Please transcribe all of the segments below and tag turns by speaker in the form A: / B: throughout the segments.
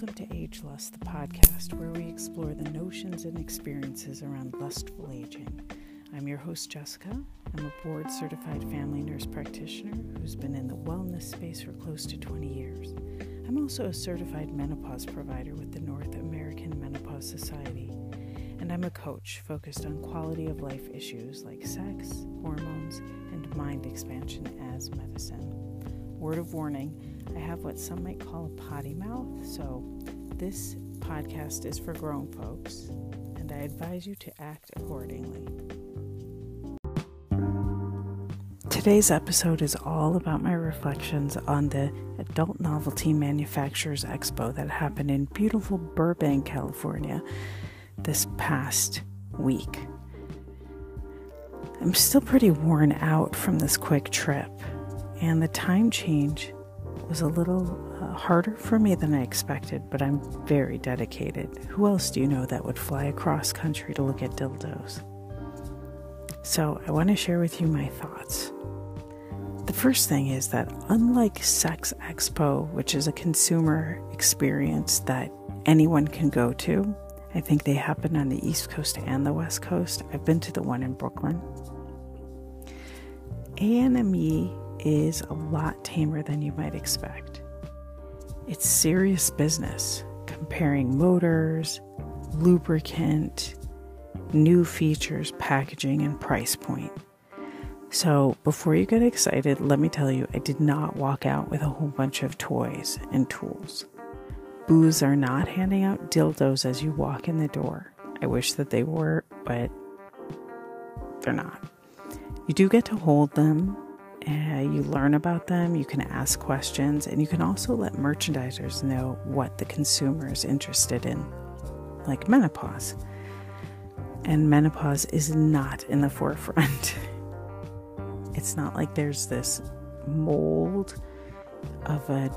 A: Welcome to Agelust, the podcast where we explore the notions and experiences around lustful aging. I'm your host, Jessica. I'm a board certified family nurse practitioner who's been in the wellness space for close to 20 years. I'm also a certified menopause provider with the North American Menopause Society. And I'm a coach focused on quality of life issues like sex, hormones, and mind expansion as medicine. Word of warning I have what some might call a potty mouth, so this podcast is for grown folks, and I advise you to act accordingly. Today's episode is all about my reflections on the Adult Novelty Manufacturers Expo that happened in beautiful Burbank, California this past week. I'm still pretty worn out from this quick trip, and the time change was a little uh, harder for me than I expected, but I'm very dedicated. Who else do you know that would fly across country to look at dildos? So, I want to share with you my thoughts. The first thing is that, unlike Sex Expo, which is a consumer experience that anyone can go to, I think they happen on the East Coast and the West Coast. I've been to the one in Brooklyn. ANME is a lot tamer than you might expect. It's serious business, comparing motors, lubricant, new features, packaging, and price point. So, before you get excited, let me tell you, I did not walk out with a whole bunch of toys and tools. Booths are not handing out dildos as you walk in the door. I wish that they were, but they're not. You do get to hold them, uh, you learn about them, you can ask questions, and you can also let merchandisers know what the consumer is interested in, like menopause. And menopause is not in the forefront. it's not like there's this mold of a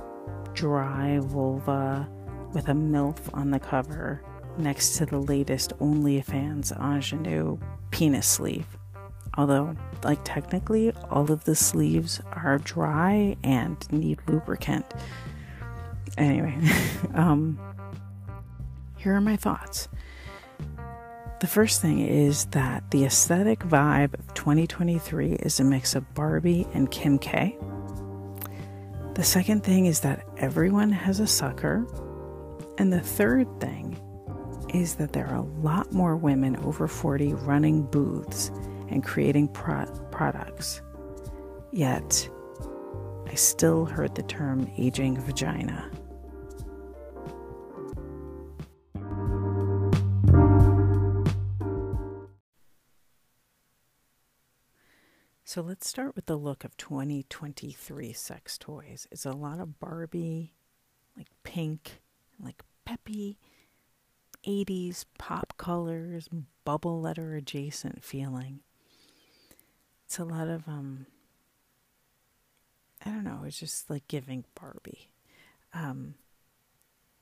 A: dry vulva with a MILF on the cover next to the latest OnlyFans ingenue penis sleeve. Although, like, technically, all of the sleeves are dry and need lubricant. Anyway, um, here are my thoughts. The first thing is that the aesthetic vibe of 2023 is a mix of Barbie and Kim K. The second thing is that everyone has a sucker. And the third thing is that there are a lot more women over 40 running booths and creating pro- products. Yet, I still heard the term aging vagina. So let's start with the look of 2023 sex toys. It's a lot of Barbie, like pink, like peppy 80s pop colors, bubble letter adjacent feeling it's a lot of um I don't know, it's just like giving Barbie. Um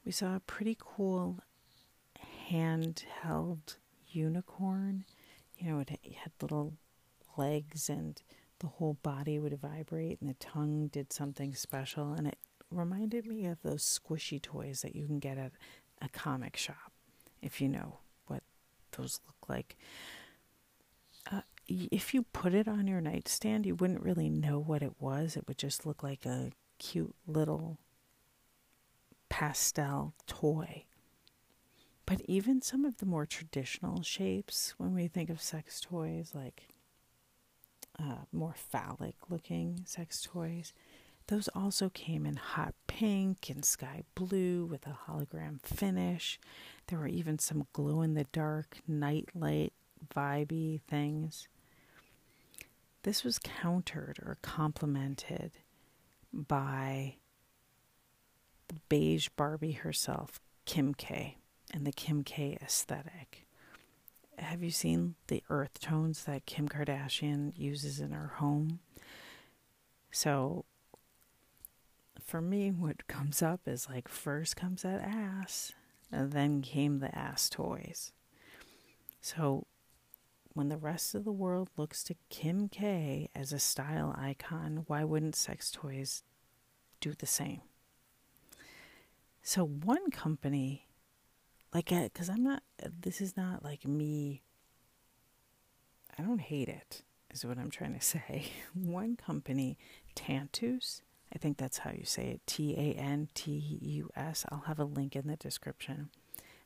A: we saw a pretty cool handheld unicorn. You know, it had little legs and the whole body would vibrate and the tongue did something special and it reminded me of those squishy toys that you can get at a comic shop if you know what those look like if you put it on your nightstand, you wouldn't really know what it was. It would just look like a cute little pastel toy. But even some of the more traditional shapes, when we think of sex toys, like uh, more phallic looking sex toys, those also came in hot pink and sky blue with a hologram finish. There were even some glow in the dark, nightlight vibey things. This was countered or complemented by the beige Barbie herself, Kim K, and the Kim K aesthetic. Have you seen the earth tones that Kim Kardashian uses in her home? So, for me, what comes up is like first comes that ass, and then came the ass toys. So, when the rest of the world looks to Kim K as a style icon, why wouldn't sex toys do the same? So, one company, like, uh, because I'm not, uh, this is not like me, I don't hate it, is what I'm trying to say. One company, Tantus, I think that's how you say it T A N T U S. I'll have a link in the description.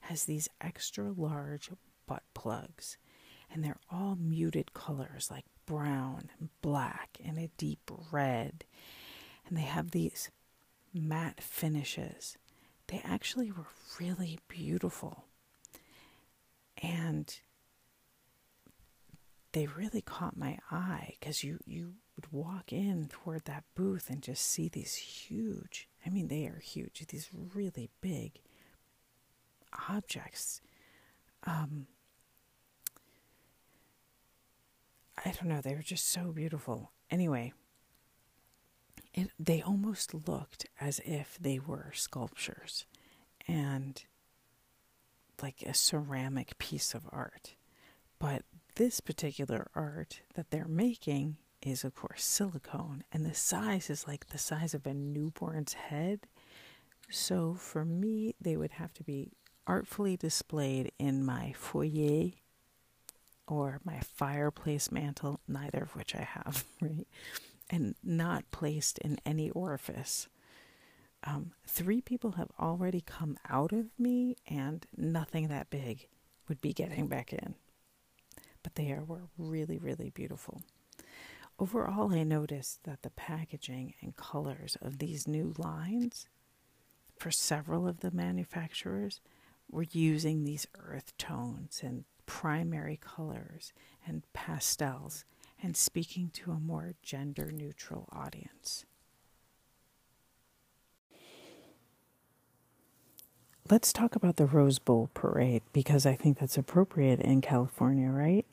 A: Has these extra large butt plugs, and they're all muted colors like brown and black and a deep red. And they have these matte finishes. They actually were really beautiful. And they really caught my eye because you, you would walk in toward that booth and just see these huge, I mean, they are huge, these really big objects. Um, I don't know, they were just so beautiful. Anyway, it, they almost looked as if they were sculptures and like a ceramic piece of art. But this particular art that they're making is, of course, silicone, and the size is like the size of a newborn's head. So for me, they would have to be artfully displayed in my foyer or my fireplace mantle, neither of which I have, right? And not placed in any orifice. Um, three people have already come out of me, and nothing that big would be getting back in. But they are, were really, really beautiful. Overall, I noticed that the packaging and colors of these new lines for several of the manufacturers were using these earth tones and primary colors and pastels and speaking to a more gender neutral audience. Let's talk about the Rose Bowl parade because I think that's appropriate in California, right?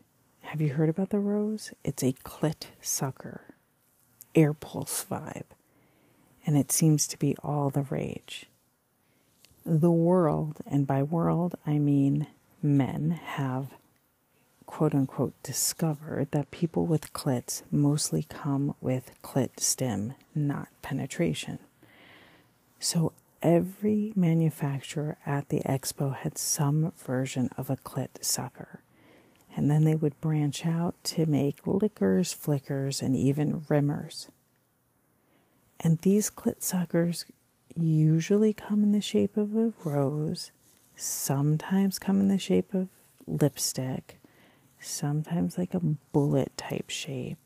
A: Have you heard about the Rose? It's a clit sucker, air pulse vibe, and it seems to be all the rage. The world, and by world I mean men have quote unquote discovered that people with clits mostly come with clit stim, not penetration. So every manufacturer at the expo had some version of a clit sucker. And then they would branch out to make lickers, flickers, and even rimmers. And these clit suckers usually come in the shape of a rose sometimes come in the shape of lipstick, sometimes like a bullet type shape,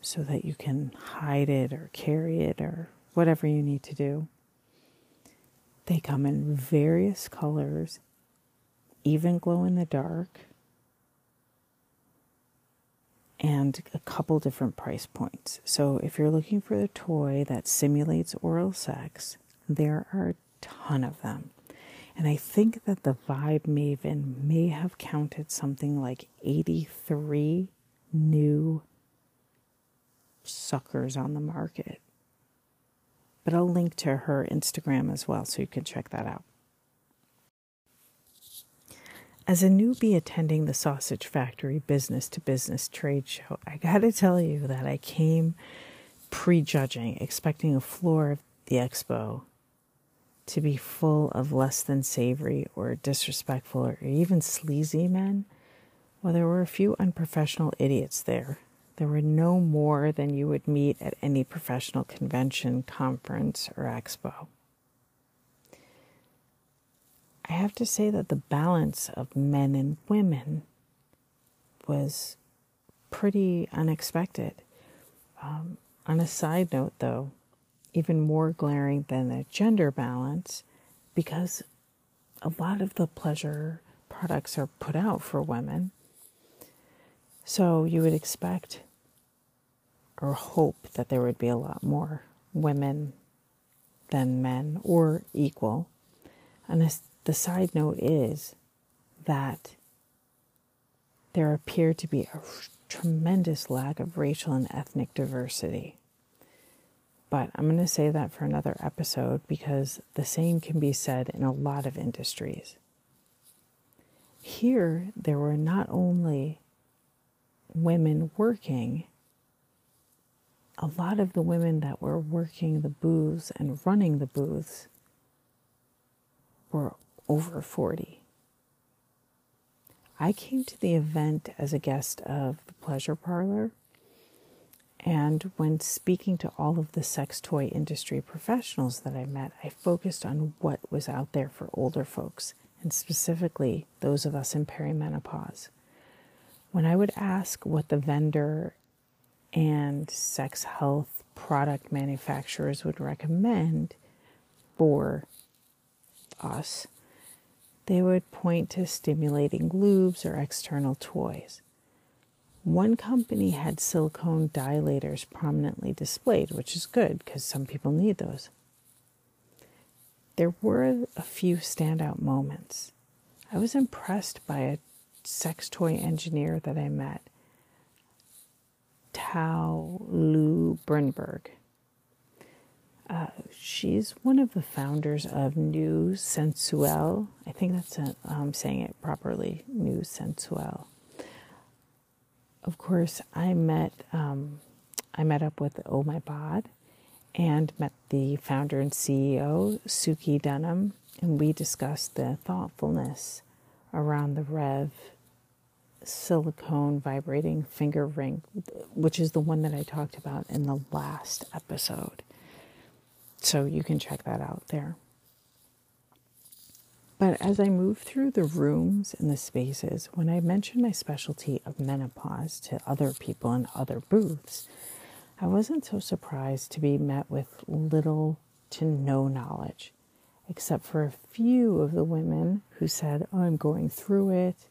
A: so that you can hide it or carry it or whatever you need to do. They come in various colors, even glow in the dark, and a couple different price points. So if you're looking for a toy that simulates oral sex, there are a ton of them. And I think that the Vibe Maven may have counted something like 83 new suckers on the market. But I'll link to her Instagram as well so you can check that out. As a newbie attending the Sausage Factory business to business trade show, I gotta tell you that I came prejudging, expecting a floor of the expo to be full of less than savory or disrespectful or even sleazy men, well, there were a few unprofessional idiots there. There were no more than you would meet at any professional convention, conference, or expo. I have to say that the balance of men and women was pretty unexpected. Um, on a side note, though, even more glaring than the gender balance because a lot of the pleasure products are put out for women. So you would expect or hope that there would be a lot more women than men or equal. And the side note is that there appeared to be a tremendous lack of racial and ethnic diversity. But I'm going to say that for another episode because the same can be said in a lot of industries. Here, there were not only women working, a lot of the women that were working the booths and running the booths were over 40. I came to the event as a guest of the Pleasure Parlor. And when speaking to all of the sex toy industry professionals that I met, I focused on what was out there for older folks, and specifically those of us in perimenopause. When I would ask what the vendor and sex health product manufacturers would recommend for us, they would point to stimulating lubes or external toys. One company had silicone dilators prominently displayed, which is good because some people need those. There were a few standout moments. I was impressed by a sex toy engineer that I met, Tao Lu Brunberg. Uh, she's one of the founders of Nu Sensuelle. I think that's i I'm saying it properly. Nu Sensuelle. Of course, I met um, I met up with Oh My Bod and met the founder and CEO Suki Dunham, and we discussed the thoughtfulness around the Rev silicone vibrating finger ring, which is the one that I talked about in the last episode. So you can check that out there. But as I move through the rooms and the spaces, when I mentioned my specialty of menopause to other people in other booths, I wasn't so surprised to be met with little to no knowledge, except for a few of the women who said, Oh, I'm going through it.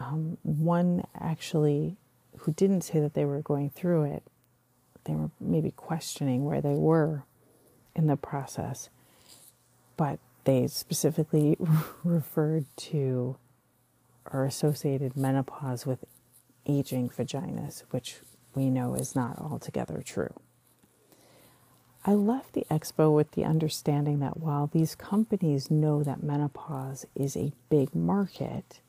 A: Um, one actually, who didn't say that they were going through it, they were maybe questioning where they were in the process, but they specifically referred to or associated menopause with aging vaginas, which we know is not altogether true. I left the expo with the understanding that while these companies know that menopause is a big market,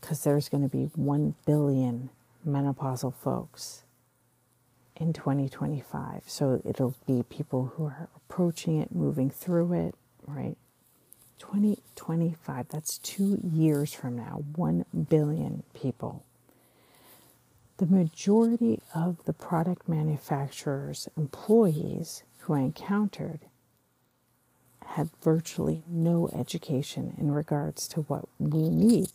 A: because there's going to be 1 billion menopausal folks in 2025. So it'll be people who are approaching it, moving through it, right? 2025, that's two years from now, 1 billion people. The majority of the product manufacturers' employees who I encountered had virtually no education in regards to what we need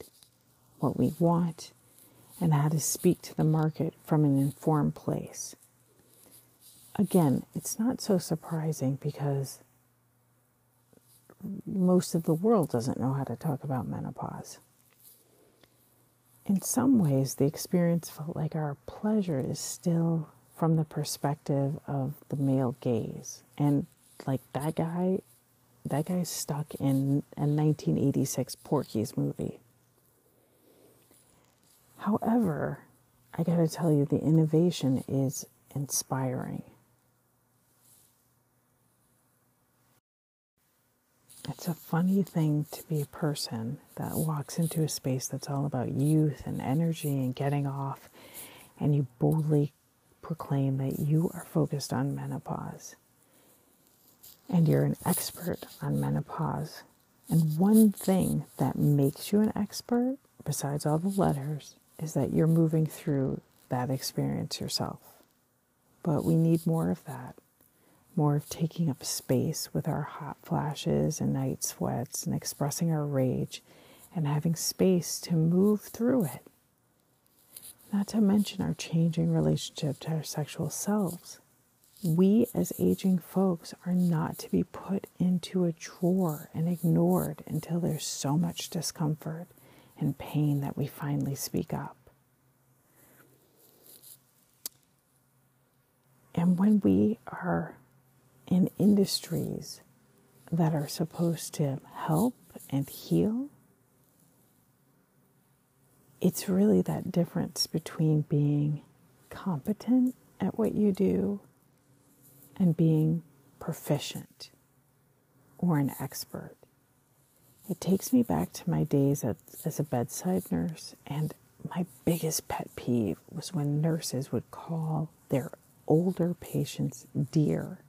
A: what we want, and how to speak to the market from an informed place. Again, it's not so surprising because most of the world doesn't know how to talk about menopause. In some ways, the experience felt like our pleasure is still from the perspective of the male gaze. And like that guy, that guy's stuck in a 1986 Porky's movie. However, I got to tell you, the innovation is inspiring. It's a funny thing to be a person that walks into a space that's all about youth and energy and getting off, and you boldly proclaim that you are focused on menopause and you're an expert on menopause. And one thing that makes you an expert, besides all the letters, is that you're moving through that experience yourself. But we need more of that. More of taking up space with our hot flashes and night sweats and expressing our rage and having space to move through it. Not to mention our changing relationship to our sexual selves. We, as aging folks, are not to be put into a drawer and ignored until there's so much discomfort and pain that we finally speak up. And when we are in industries that are supposed to help and heal, it's really that difference between being competent at what you do and being proficient or an expert. It takes me back to my days as, as a bedside nurse, and my biggest pet peeve was when nurses would call their older patients dear.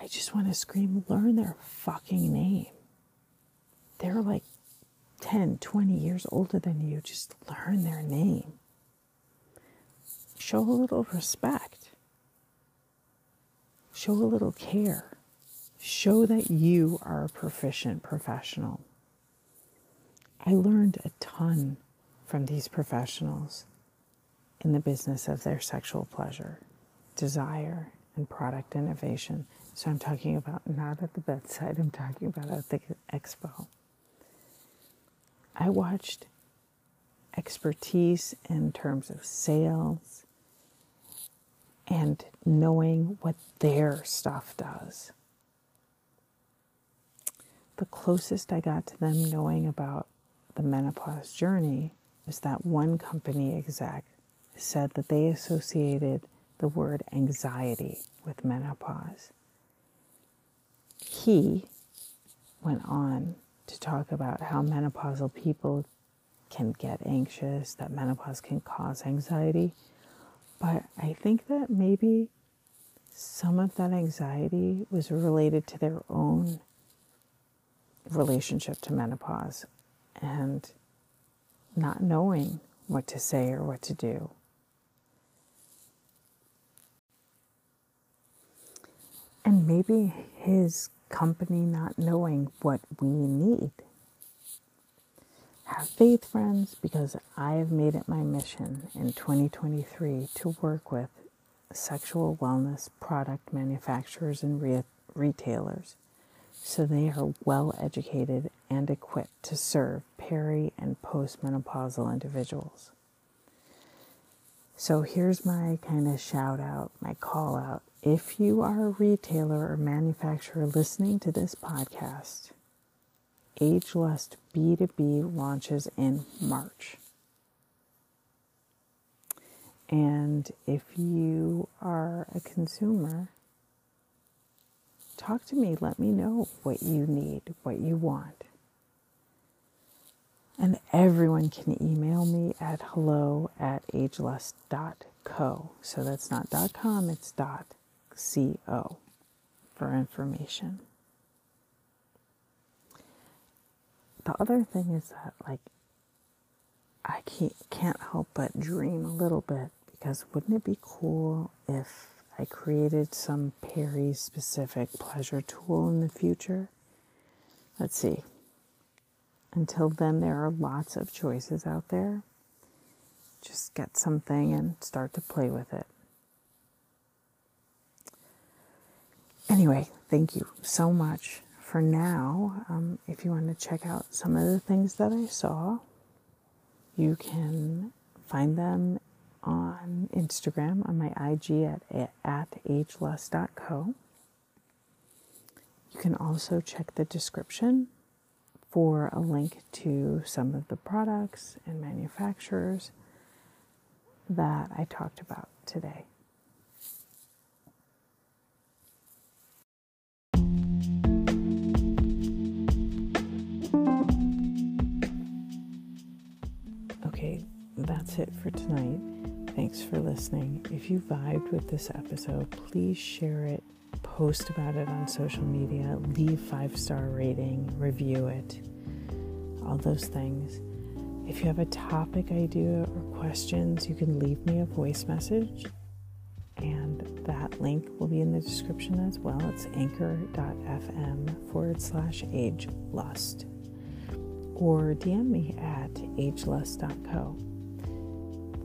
A: I just want to scream, learn their fucking name. They're like 10, 20 years older than you. Just learn their name. Show a little respect. Show a little care. Show that you are a proficient professional. I learned a ton from these professionals in the business of their sexual pleasure, desire, and product innovation. So I'm talking about not at the bedside, I'm talking about at the expo. I watched expertise in terms of sales and knowing what their stuff does. The closest I got to them knowing about the menopause journey is that one company exec said that they associated the word anxiety with menopause. He went on to talk about how menopausal people can get anxious, that menopause can cause anxiety. But I think that maybe some of that anxiety was related to their own relationship to menopause and not knowing what to say or what to do. And maybe his company not knowing what we need. Have faith, friends, because I have made it my mission in 2023 to work with sexual wellness product manufacturers and re- retailers so they are well educated and equipped to serve peri and postmenopausal individuals. So here's my kind of shout out, my call out. If you are a retailer or manufacturer listening to this podcast, Agelust B2B launches in March. And if you are a consumer, talk to me. Let me know what you need, what you want. And everyone can email me at hello at agelust.co. So that's not .com, it's .co for information. The other thing is that, like, I can't, can't help but dream a little bit because wouldn't it be cool if I created some peri specific pleasure tool in the future? Let's see. Until then, there are lots of choices out there. Just get something and start to play with it. Anyway, thank you so much for now. Um, if you want to check out some of the things that I saw, you can find them on Instagram on my IG at, at agelust.co. You can also check the description for a link to some of the products and manufacturers that I talked about today. That's it for tonight. Thanks for listening. If you vibed with this episode, please share it post about it on social media, leave five star rating, review it, all those things. If you have a topic idea or questions, you can leave me a voice message, and that link will be in the description as well. It's anchor.fm forward slash age lust, or DM me at agelust.co.